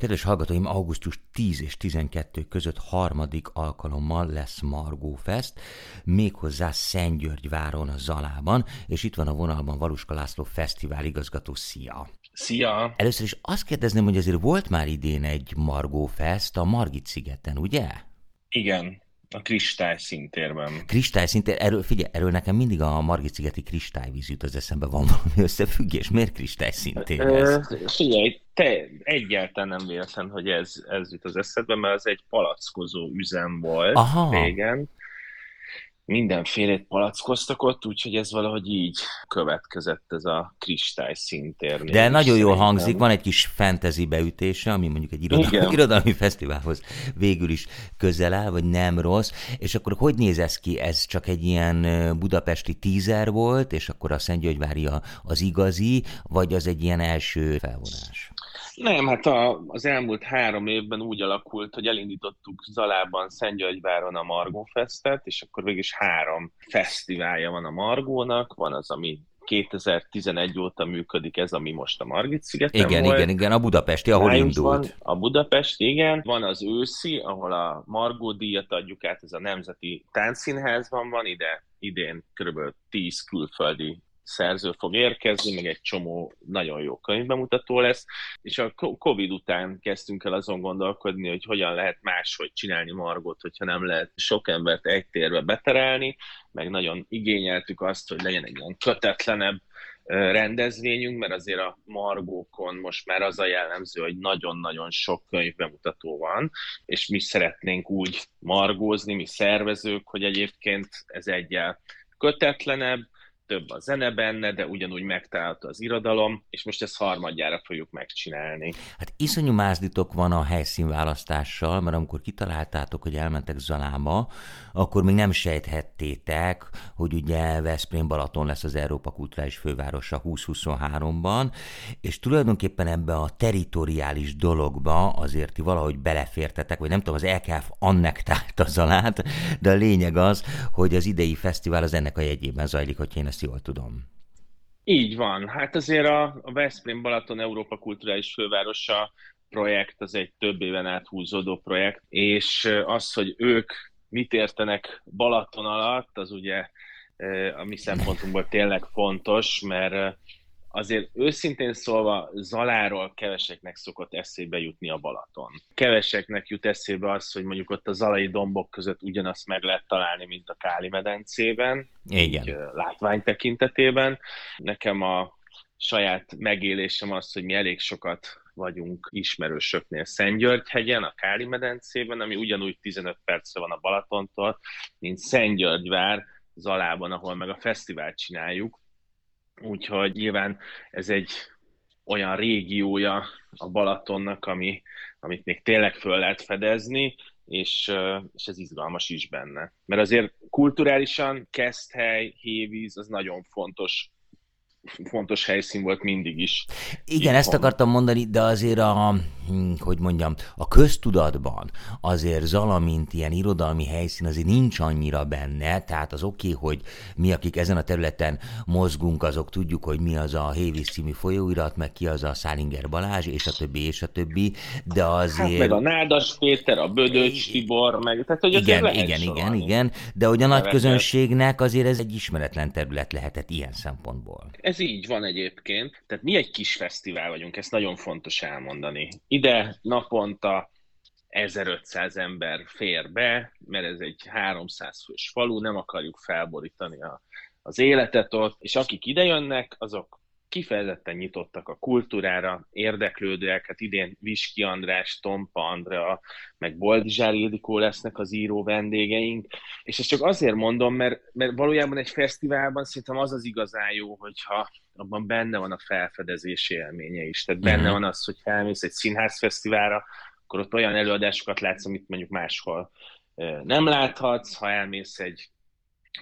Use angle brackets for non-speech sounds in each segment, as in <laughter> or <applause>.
Kedves hallgatóim, augusztus 10 és 12 között harmadik alkalommal lesz Margó Fest, méghozzá Szentgyörgyváron a Zalában, és itt van a vonalban Valuska László fesztivál igazgató. Szia! Szia! Először is azt kérdezném, hogy azért volt már idén egy Margó Fest a Margit szigeten, ugye? Igen, a kristály szintérben. Kristály szintér, erről, figyelj, erről nekem mindig a Margit szigeti kristályvíz jut az eszembe, van valami összefüggés. Miért kristály szintér ez? Figyelj, te egyáltalán nem véletlen, hogy ez, ez jut az eszedbe, mert ez egy palackozó üzem volt Aha. régen mindenfélét palackoztak ott, úgyhogy ez valahogy így következett ez a kristály szintér. De nagyon jól hangzik, van egy kis fantasy beütése, ami mondjuk egy irodalmi, <laughs> irodalmi fesztiválhoz végül is közel áll, vagy nem rossz, és akkor hogy néz ez ki? Ez csak egy ilyen budapesti teaser volt, és akkor a Szentgyörgyvári az igazi, vagy az egy ilyen első felvonás? Nem, hát a, az elmúlt három évben úgy alakult, hogy elindítottuk Zalában, Szentgyörgyváron a Margó Festet, és akkor végig is három fesztiválja van a Margónak, van az, ami 2011 óta működik ez, ami most a Margit szigeten Igen, volt. igen, igen, a budapesti, ahol Májusban indult. A Budapest, igen. Van az őszi, ahol a Margó díjat adjuk át, ez a Nemzeti Táncszínházban van, ide idén kb. 10 külföldi szerző fog érkezni, meg egy csomó nagyon jó könyvbemutató lesz, és a Covid után kezdtünk el azon gondolkodni, hogy hogyan lehet máshogy csinálni Margot, hogyha nem lehet sok embert egy térbe beterelni, meg nagyon igényeltük azt, hogy legyen egy ilyen kötetlenebb rendezvényünk, mert azért a Margókon most már az a jellemző, hogy nagyon-nagyon sok könyvbemutató van, és mi szeretnénk úgy margózni, mi szervezők, hogy egyébként ez egyel kötetlenebb, több a zene benne, de ugyanúgy megtalálta az irodalom, és most ezt harmadjára fogjuk megcsinálni. Hát iszonyú mázditok van a helyszínválasztással, mert amikor kitaláltátok, hogy elmentek Zalába, akkor még nem sejthettétek, hogy ugye Veszprém Balaton lesz az Európa Kulturális Fővárosa 2023-ban, és tulajdonképpen ebbe a teritoriális dologba azért ti valahogy belefértetek, vagy nem tudom, az LKF annektált a Zalát, de a lényeg az, hogy az idei fesztivál az ennek a jegyében zajlik, hogy én ezt ezt jól tudom. Így van. Hát azért a, a Veszprém Balaton Európa Kulturális Fővárosa projekt, az egy több éven át húzódó projekt, és az, hogy ők mit értenek Balaton alatt, az ugye a mi szempontunkból tényleg fontos, mert azért őszintén szólva Zaláról keveseknek szokott eszébe jutni a Balaton. Keveseknek jut eszébe az, hogy mondjuk ott a zalai dombok között ugyanazt meg lehet találni, mint a Káli medencében, Igen. Így, látvány tekintetében. Nekem a saját megélésem az, hogy mi elég sokat vagyunk ismerősöknél Szentgyörgyhegyen, a Káli medencében, ami ugyanúgy 15 percre van a Balatontól, mint Szentgyörgyvár, Zalában, ahol meg a fesztivált csináljuk, Úgyhogy nyilván ez egy olyan régiója a Balatonnak, ami, amit még tényleg föl lehet fedezni, és, és ez izgalmas is benne. Mert azért kulturálisan Keszthely, Hévíz, az nagyon fontos fontos helyszín volt mindig is. Igen, ezt akartam mondani, de azért a, hm, hogy mondjam, a köztudatban azért Zala, mint ilyen irodalmi helyszín azért nincs annyira benne, tehát az oké, okay, hogy mi, akik ezen a területen mozgunk, azok tudjuk, hogy mi az a Hévíz című folyóirat, meg ki az a Szálinger Balázs, és a többi, és a többi, de azért... Hát meg a Nádas Péter, a Bödöcs Tibor, meg... Tehát, hogy igen, igen, igen, igen, de hogy a nagy közönségnek azért ez egy ismeretlen terület lehetett ilyen szempontból. Ez így van egyébként. Tehát mi egy kis fesztivál vagyunk, ezt nagyon fontos elmondani. Ide naponta 1500 ember fér be, mert ez egy 300 fős falu, nem akarjuk felborítani a, az életet ott, és akik ide jönnek, azok kifejezetten nyitottak a kultúrára, érdeklődőek, hát idén Viski András, Tompa Andrea, meg Boldizsár Ildikó lesznek az író vendégeink, és ezt csak azért mondom, mert, mert valójában egy fesztiválban szerintem az az igazán jó, hogyha abban benne van a felfedezési élménye is, tehát benne mm-hmm. van az, hogy elmész egy színházfesztiválra, akkor ott olyan előadásokat látsz, amit mondjuk máshol nem láthatsz, ha elmész egy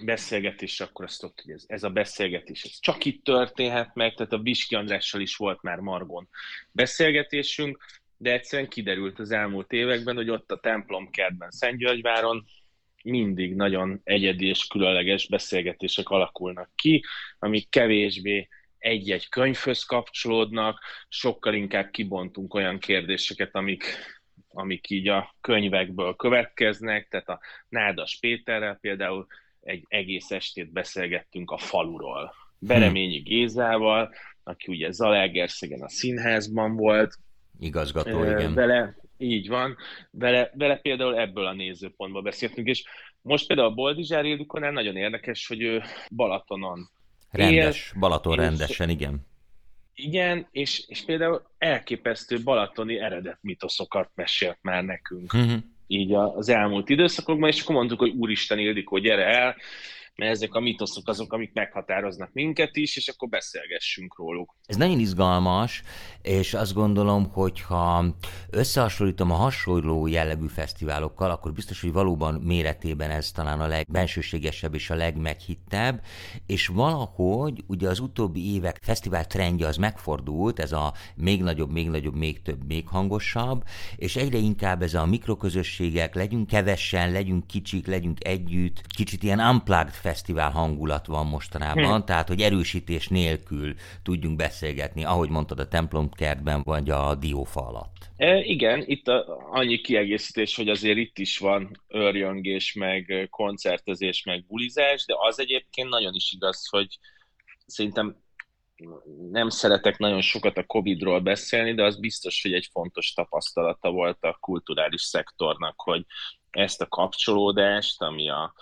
beszélgetés, akkor azt tudod, hogy ez, ez a beszélgetés ez csak itt történhet meg, tehát a Biski Andrással is volt már Margon beszélgetésünk, de egyszerűen kiderült az elmúlt években, hogy ott a templom kertben Szentgyörgyváron mindig nagyon egyedi és különleges beszélgetések alakulnak ki, amik kevésbé egy-egy könyvhöz kapcsolódnak, sokkal inkább kibontunk olyan kérdéseket, amik, amik így a könyvekből következnek, tehát a Nádas Péterrel például egy egész estét beszélgettünk a faluról. Bereményi Gézával, aki ugye Zalaegerszegen a színházban volt. Igazgató, igen. Vele, így van. Vele, vele például ebből a nézőpontból beszéltünk, és most például a Boldizsár Ildikonál nagyon érdekes, hogy ő Balatonon Rendes, él, Balaton rendesen, igen. Igen, és, és például elképesztő balatoni eredet mitoszokat mesélt már nekünk. Uh-huh. Így az elmúlt időszakokban, és akkor mondtuk, hogy úristen Ildikó, gyere el, mert ezek a mitoszok azok, amik meghatároznak minket is, és akkor beszélgessünk róluk. Ez nagyon izgalmas, és azt gondolom, hogy ha összehasonlítom a hasonló jellegű fesztiválokkal, akkor biztos, hogy valóban méretében ez talán a legbensőségesebb és a legmeghittebb, és valahogy ugye az utóbbi évek fesztivál trendje az megfordult, ez a még nagyobb, még nagyobb, még több, még hangosabb, és egyre inkább ez a mikroközösségek, legyünk kevesen, legyünk kicsik, legyünk együtt, kicsit ilyen unplugged fesztivál hangulat van mostanában, hm. tehát hogy erősítés nélkül tudjunk beszélgetni, ahogy mondtad a templom kertben, vagy a diófa alatt. E, igen, itt a, annyi kiegészítés, hogy azért itt is van örjöngés, meg koncertezés, meg bulizás, de az egyébként nagyon is igaz, hogy szerintem nem szeretek nagyon sokat a Covid-ról beszélni, de az biztos, hogy egy fontos tapasztalata volt a kulturális szektornak, hogy ezt a kapcsolódást, ami a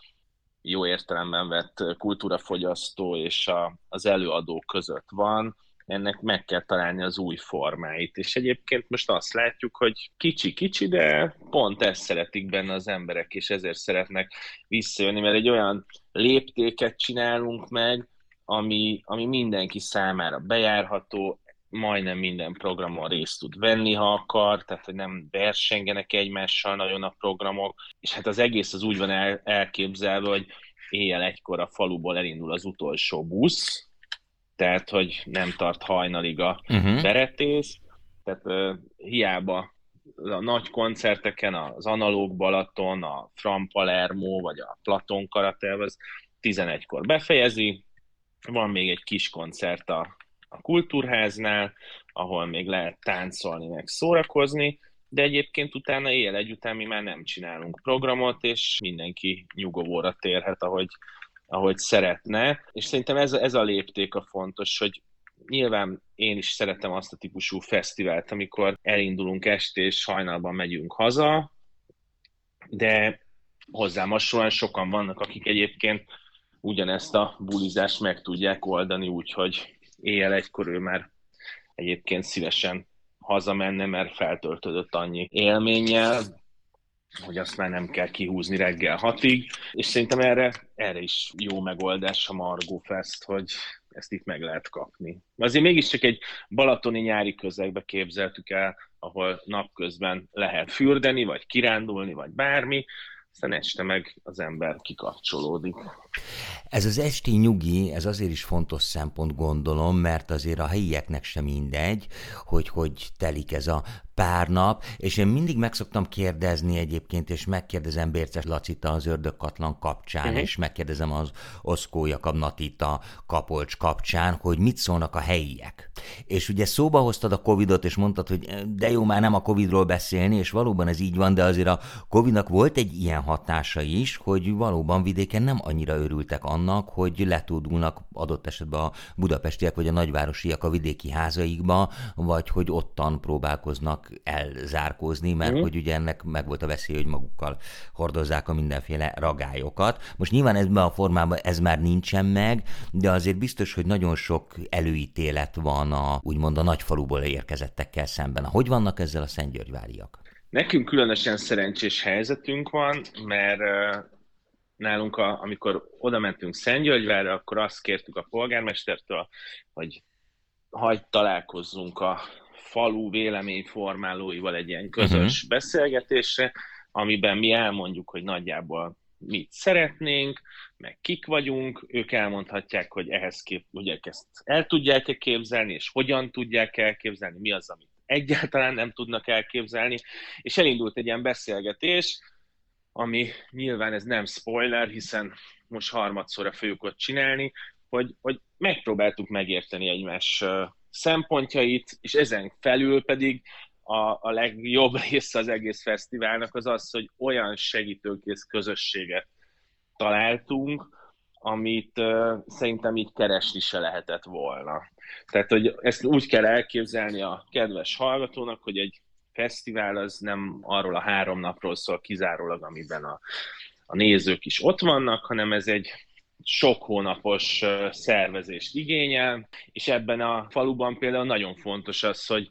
jó értelemben vett kultúrafogyasztó és a, az előadó között van, ennek meg kell találni az új formáit. És egyébként most azt látjuk, hogy kicsi-kicsi, de pont ezt szeretik benne az emberek, és ezért szeretnek visszajönni, mert egy olyan léptéket csinálunk meg, ami, ami mindenki számára bejárható, majdnem minden programon részt tud venni, ha akar, tehát hogy nem versengenek egymással nagyon a programok, és hát az egész az úgy van el, elképzelve, hogy éjjel egykor a faluból elindul az utolsó busz, tehát hogy nem tart hajnalig a uh-huh. beretész, tehát uh, hiába a nagy koncerteken, az Analóg Balaton, a Fram Palermo, vagy a Platon Karatev, az 11-kor befejezi, van még egy kis koncert a, a Kultúrháznál, ahol még lehet táncolni, meg szórakozni, de egyébként utána éjjel egy után mi már nem csinálunk programot, és mindenki nyugovóra térhet, ahogy, ahogy szeretne. És szerintem ez, ez a lépték a fontos, hogy nyilván én is szeretem azt a típusú fesztivált, amikor elindulunk este, és hajnalban megyünk haza, de hozzám hasonlóan sokan vannak, akik egyébként ugyanezt a bulizást meg tudják oldani, úgyhogy éjjel egykor ő már egyébként szívesen hazamenne, mert feltöltődött annyi élménnyel, hogy azt már nem kell kihúzni reggel hatig, és szerintem erre, erre is jó megoldás a Margó Fest, hogy ezt itt meg lehet kapni. Azért mégiscsak egy balatoni nyári közegbe képzeltük el, ahol napközben lehet fürdeni, vagy kirándulni, vagy bármi, aztán este meg az ember kikapcsolódik. Ez az esti nyugi, ez azért is fontos szempont gondolom, mert azért a helyieknek sem mindegy, hogy hogy telik ez a pár nap, és én mindig meg szoktam kérdezni egyébként, és megkérdezem Bérces Lacita az ördögkatlan kapcsán, uh-huh. és megkérdezem az Oszkó Jakab Natita Kapolcs kapcsán, hogy mit szólnak a helyiek. És ugye szóba hoztad a Covidot, és mondtad, hogy de jó, már nem a Covidról beszélni, és valóban ez így van, de azért a Covidnak volt egy ilyen hatása is, hogy valóban vidéken nem annyira örültek annak, hogy letudulnak adott esetben a budapestiek vagy a nagyvárosiak a vidéki házaikba, vagy hogy ottan próbálkoznak elzárkózni, mert mm. hogy ugye ennek meg volt a veszély, hogy magukkal hordozzák a mindenféle ragályokat. Most nyilván ebben a formában ez már nincsen meg, de azért biztos, hogy nagyon sok előítélet van a úgymond a nagyfaluból érkezettekkel szemben. Hogy vannak ezzel a Szentgyörgyváriak? Nekünk különösen szerencsés helyzetünk van, mert nálunk, a, amikor oda mentünk Szentgyörgyvárra, akkor azt kértük a polgármestertől, hogy hagyd találkozzunk a falu véleményformálóival egy ilyen közös uh-huh. beszélgetésre, amiben mi elmondjuk, hogy nagyjából mit szeretnénk, meg kik vagyunk, ők elmondhatják, hogy ehhez kép, ugye ezt el tudják-e képzelni, és hogyan tudják elképzelni, mi az, amit egyáltalán nem tudnak elképzelni, és elindult egy ilyen beszélgetés, ami nyilván ez nem spoiler, hiszen most harmadszorra fogjuk ott csinálni, hogy, hogy megpróbáltuk megérteni egymás szempontjait, és ezen felül pedig a, a legjobb <laughs> része az egész fesztiválnak az az, hogy olyan segítőkész közösséget találtunk, amit uh, szerintem így keresni se lehetett volna. Tehát, hogy ezt úgy kell elképzelni a kedves hallgatónak, hogy egy fesztivál az nem arról a három napról szól kizárólag, amiben a, a nézők is ott vannak, hanem ez egy sok hónapos szervezést igényel, és ebben a faluban például nagyon fontos az, hogy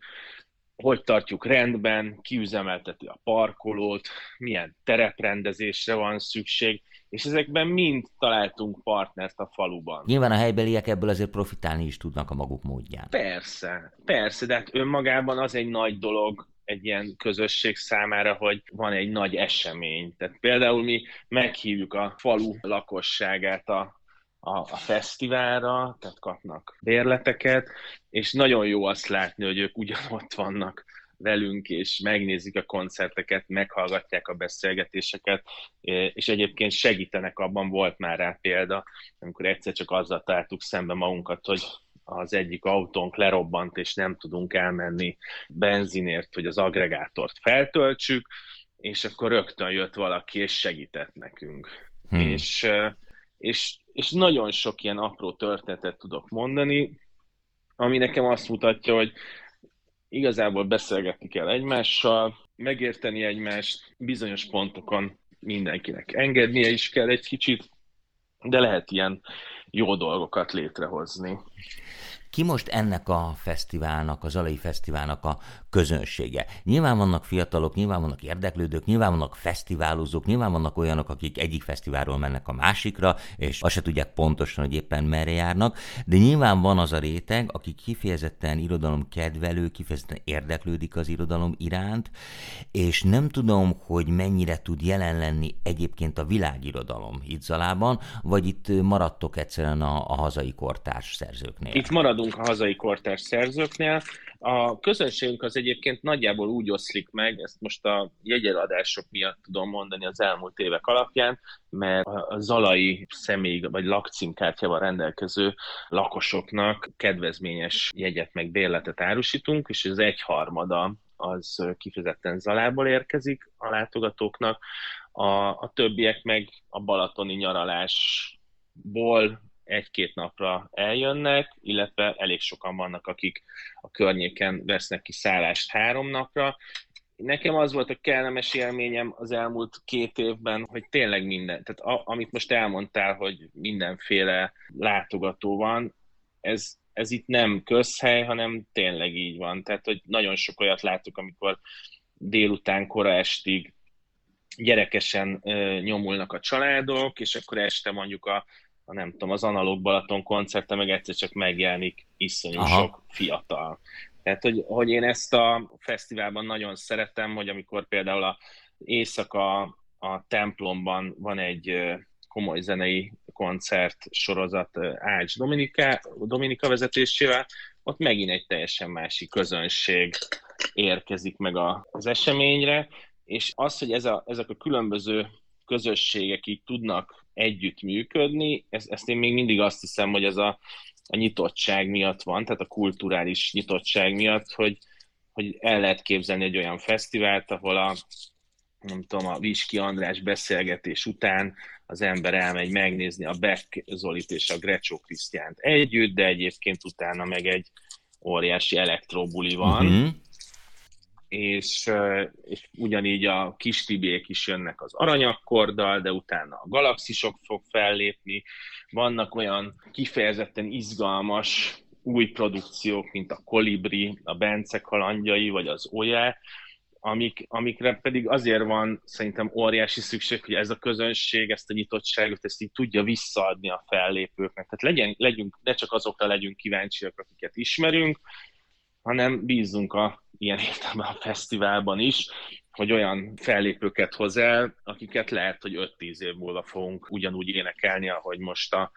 hogy tartjuk rendben, kiüzemelteti a parkolót, milyen tereprendezésre van szükség, és ezekben mind találtunk partnert a faluban. Nyilván a helybeliek ebből azért profitálni is tudnak a maguk módján. Persze, persze, de hát önmagában az egy nagy dolog, egy ilyen közösség számára, hogy van egy nagy esemény. Tehát például mi meghívjuk a falu lakosságát a, a, a fesztiválra, tehát kapnak bérleteket, és nagyon jó azt látni, hogy ők ugyanott vannak velünk, és megnézik a koncerteket, meghallgatják a beszélgetéseket, és egyébként segítenek abban, volt már rá példa, amikor egyszer csak azzal találtuk szembe magunkat, hogy az egyik autónk lerobbant, és nem tudunk elmenni benzinért, hogy az agregátort feltöltsük, és akkor rögtön jött valaki, és segített nekünk. Hmm. És, és, és nagyon sok ilyen apró történetet tudok mondani, ami nekem azt mutatja, hogy igazából beszélgetni kell egymással, megérteni egymást, bizonyos pontokon mindenkinek engednie is kell egy kicsit, de lehet ilyen jó dolgokat létrehozni ki most ennek a fesztiválnak, az Alai Fesztiválnak a közönsége? Nyilván vannak fiatalok, nyilván vannak érdeklődők, nyilván vannak fesztiválozók, nyilván vannak olyanok, akik egyik fesztiválról mennek a másikra, és azt se tudják pontosan, hogy éppen merre járnak, de nyilván van az a réteg, aki kifejezetten irodalom kedvelő, kifejezetten érdeklődik az irodalom iránt, és nem tudom, hogy mennyire tud jelen lenni egyébként a világirodalom itt Zalában, vagy itt maradtok egyszerűen a, a hazai kortárs szerzőknél? Itt maradunk maradunk a hazai kortárs szerzőknél. A közönségünk az egyébként nagyjából úgy oszlik meg, ezt most a jegyeladások miatt tudom mondani az elmúlt évek alapján, mert a zalai személy vagy lakcímkártyával rendelkező lakosoknak kedvezményes jegyet meg bérletet árusítunk, és ez egyharmada az kifejezetten Zalából érkezik a látogatóknak, a, a többiek meg a balatoni nyaralásból egy-két napra eljönnek, illetve elég sokan vannak, akik a környéken vesznek ki szállást három napra. Nekem az volt a kellemes élményem az elmúlt két évben, hogy tényleg minden, tehát a, amit most elmondtál, hogy mindenféle látogató van, ez, ez itt nem közhely, hanem tényleg így van. Tehát, hogy nagyon sok olyat látok, amikor délután, kora estig gyerekesen ö, nyomulnak a családok, és akkor este mondjuk a a nem tudom, az Analóg Balaton koncerte meg egyszer csak megjelenik iszonyú Aha. sok fiatal. Tehát, hogy, hogy én ezt a fesztiválban nagyon szeretem, hogy amikor például a éjszaka a templomban van egy komoly zenei koncert sorozat Ács Dominika, Dominika vezetésével, ott megint egy teljesen másik közönség érkezik meg a, az eseményre, és az, hogy ez a, ezek a különböző közösségek így tudnak együtt működni, ezt, ezt én még mindig azt hiszem, hogy ez a, a nyitottság miatt van, tehát a kulturális nyitottság miatt, hogy, hogy el lehet képzelni egy olyan fesztivált, ahol a, nem tudom, a Viski András beszélgetés után az ember elmegy megnézni a Beck Zolit és a Grecsó Krisztiánt együtt, de egyébként utána meg egy óriási elektrobuli van, uh-huh és, és ugyanígy a kis tibék is jönnek az aranyakkorddal, de utána a galaxisok fog fellépni. Vannak olyan kifejezetten izgalmas új produkciók, mint a Kolibri, a Bence kalandjai, vagy az Oje, amik, amikre pedig azért van szerintem óriási szükség, hogy ez a közönség, ezt a nyitottságot, ezt így tudja visszaadni a fellépőknek. Tehát legyen, legyünk, ne csak azokra legyünk kíváncsiak, akiket ismerünk, hanem bízunk a ilyen értelemben a fesztiválban is, hogy olyan fellépőket hoz el, akiket lehet, hogy 5-10 év múlva fogunk ugyanúgy énekelni, ahogy most a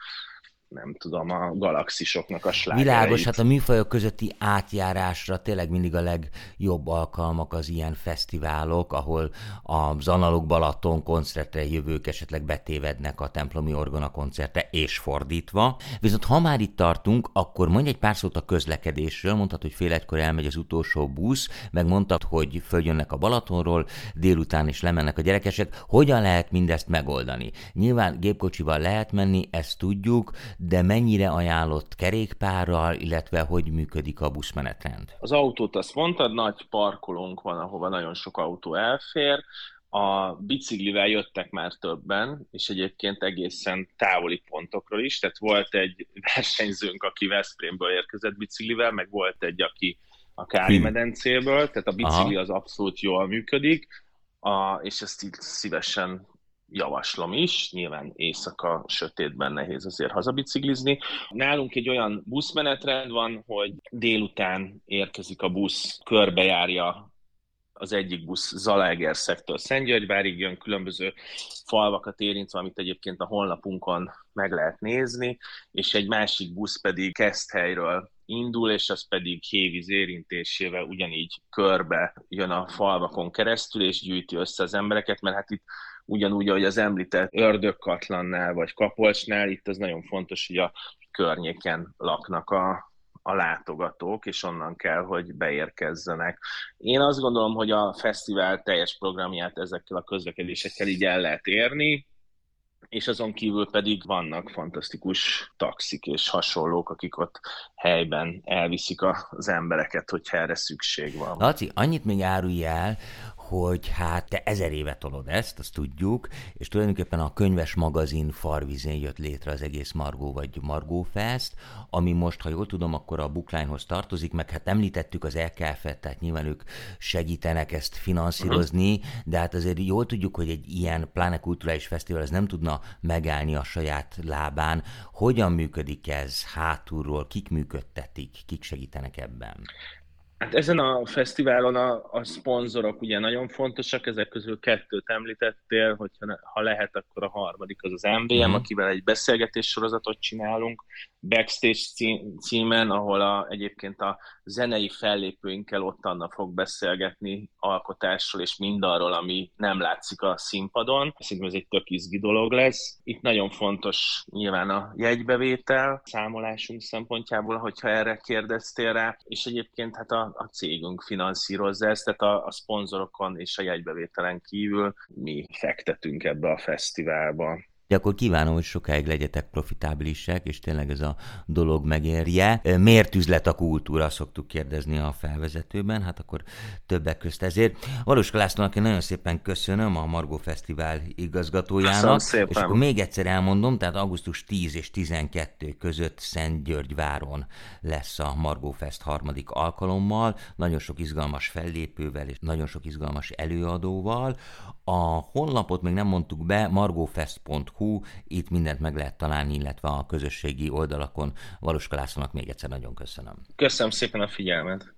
nem tudom, a galaxisoknak a slágereit. Világos, hát a műfajok közötti átjárásra tényleg mindig a legjobb alkalmak az ilyen fesztiválok, ahol az analóg Balaton koncertre jövők esetleg betévednek a templomi orgona koncertre, és fordítva. Viszont ha már itt tartunk, akkor mondj egy pár szót a közlekedésről, mondtad, hogy fél egykor elmegy az utolsó busz, meg mondtad, hogy följönnek a Balatonról, délután is lemennek a gyerekesek. Hogyan lehet mindezt megoldani? Nyilván gépkocsival lehet menni, ezt tudjuk, de mennyire ajánlott kerékpárral, illetve hogy működik a buszmenetrend? Az autót azt mondtad, nagy parkolónk van, ahova nagyon sok autó elfér, a biciklivel jöttek már többen, és egyébként egészen távoli pontokról is, tehát volt egy versenyzőnk, aki Veszprémből érkezett biciklivel, meg volt egy, aki a Kári medencéből, tehát a bicikli Aha. az abszolút jól működik, a, és ezt így szívesen javaslom is, nyilván éjszaka sötétben nehéz azért hazabiciklizni. Nálunk egy olyan buszmenetrend van, hogy délután érkezik a busz, körbejárja az egyik busz Zalaegerszektől Szentgyörgyvárig jön, különböző falvakat érintve, amit egyébként a honlapunkon meg lehet nézni, és egy másik busz pedig Keszthelyről indul, és az pedig hévíz érintésével ugyanígy körbe jön a falvakon keresztül, és gyűjti össze az embereket, mert hát itt ugyanúgy, ahogy az említett ördögkatlannál vagy kapolcsnál, itt az nagyon fontos, hogy a környéken laknak a, a látogatók, és onnan kell, hogy beérkezzenek. Én azt gondolom, hogy a fesztivál teljes programját ezekkel a közlekedésekkel így el lehet érni, és azon kívül pedig vannak fantasztikus taxik és hasonlók, akik ott helyben elviszik az embereket, hogyha erre szükség van. Laci, annyit még árulj el, hogy hát te ezer éve tolod ezt, azt tudjuk, és tulajdonképpen a könyves magazin farvizén jött létre az egész Margó vagy Margó Fest, ami most, ha jól tudom, akkor a Bookline-hoz tartozik, meg hát említettük az LKF-et, tehát nyilván ők segítenek ezt finanszírozni, de hát azért jól tudjuk, hogy egy ilyen pláne kulturális fesztivál ez nem tudna megállni a saját lábán. Hogyan működik ez hátulról, kik működtetik, kik segítenek ebben? Hát ezen a fesztiválon a, a szponzorok ugye nagyon fontosak, ezek közül kettőt említettél, hogyha ha lehet, akkor a harmadik az az MVM, uh-huh. Mhm. akivel egy beszélgetés sorozatot csinálunk, backstage címen, ahol a, egyébként a zenei fellépőinkkel ott Anna fog beszélgetni alkotásról és mindarról, ami nem látszik a színpadon. Szerintem ez egy tök izgi dolog lesz. Itt nagyon fontos nyilván a jegybevétel számolásunk szempontjából, hogyha erre kérdeztél rá, és egyébként hát a, a cégünk finanszírozza ezt, tehát a, a szponzorokon és a jegybevételen kívül mi fektetünk ebbe a fesztiválba. De akkor kívánom, hogy sokáig legyetek profitábilisek, és tényleg ez a dolog megérje. Miért üzlet a kultúra, szoktuk kérdezni a felvezetőben, hát akkor többek közt ezért. Valós Lászlónak én nagyon szépen köszönöm a Margó Fesztivál igazgatójának. És akkor még egyszer elmondom, tehát augusztus 10 és 12 között Szent György váron lesz a Margó Fest harmadik alkalommal, nagyon sok izgalmas fellépővel és nagyon sok izgalmas előadóval. A honlapot még nem mondtuk be, margófest.hu, itt mindent meg lehet találni, illetve a közösségi oldalakon. Valós Lászlónak még egyszer nagyon köszönöm. Köszönöm szépen a figyelmet.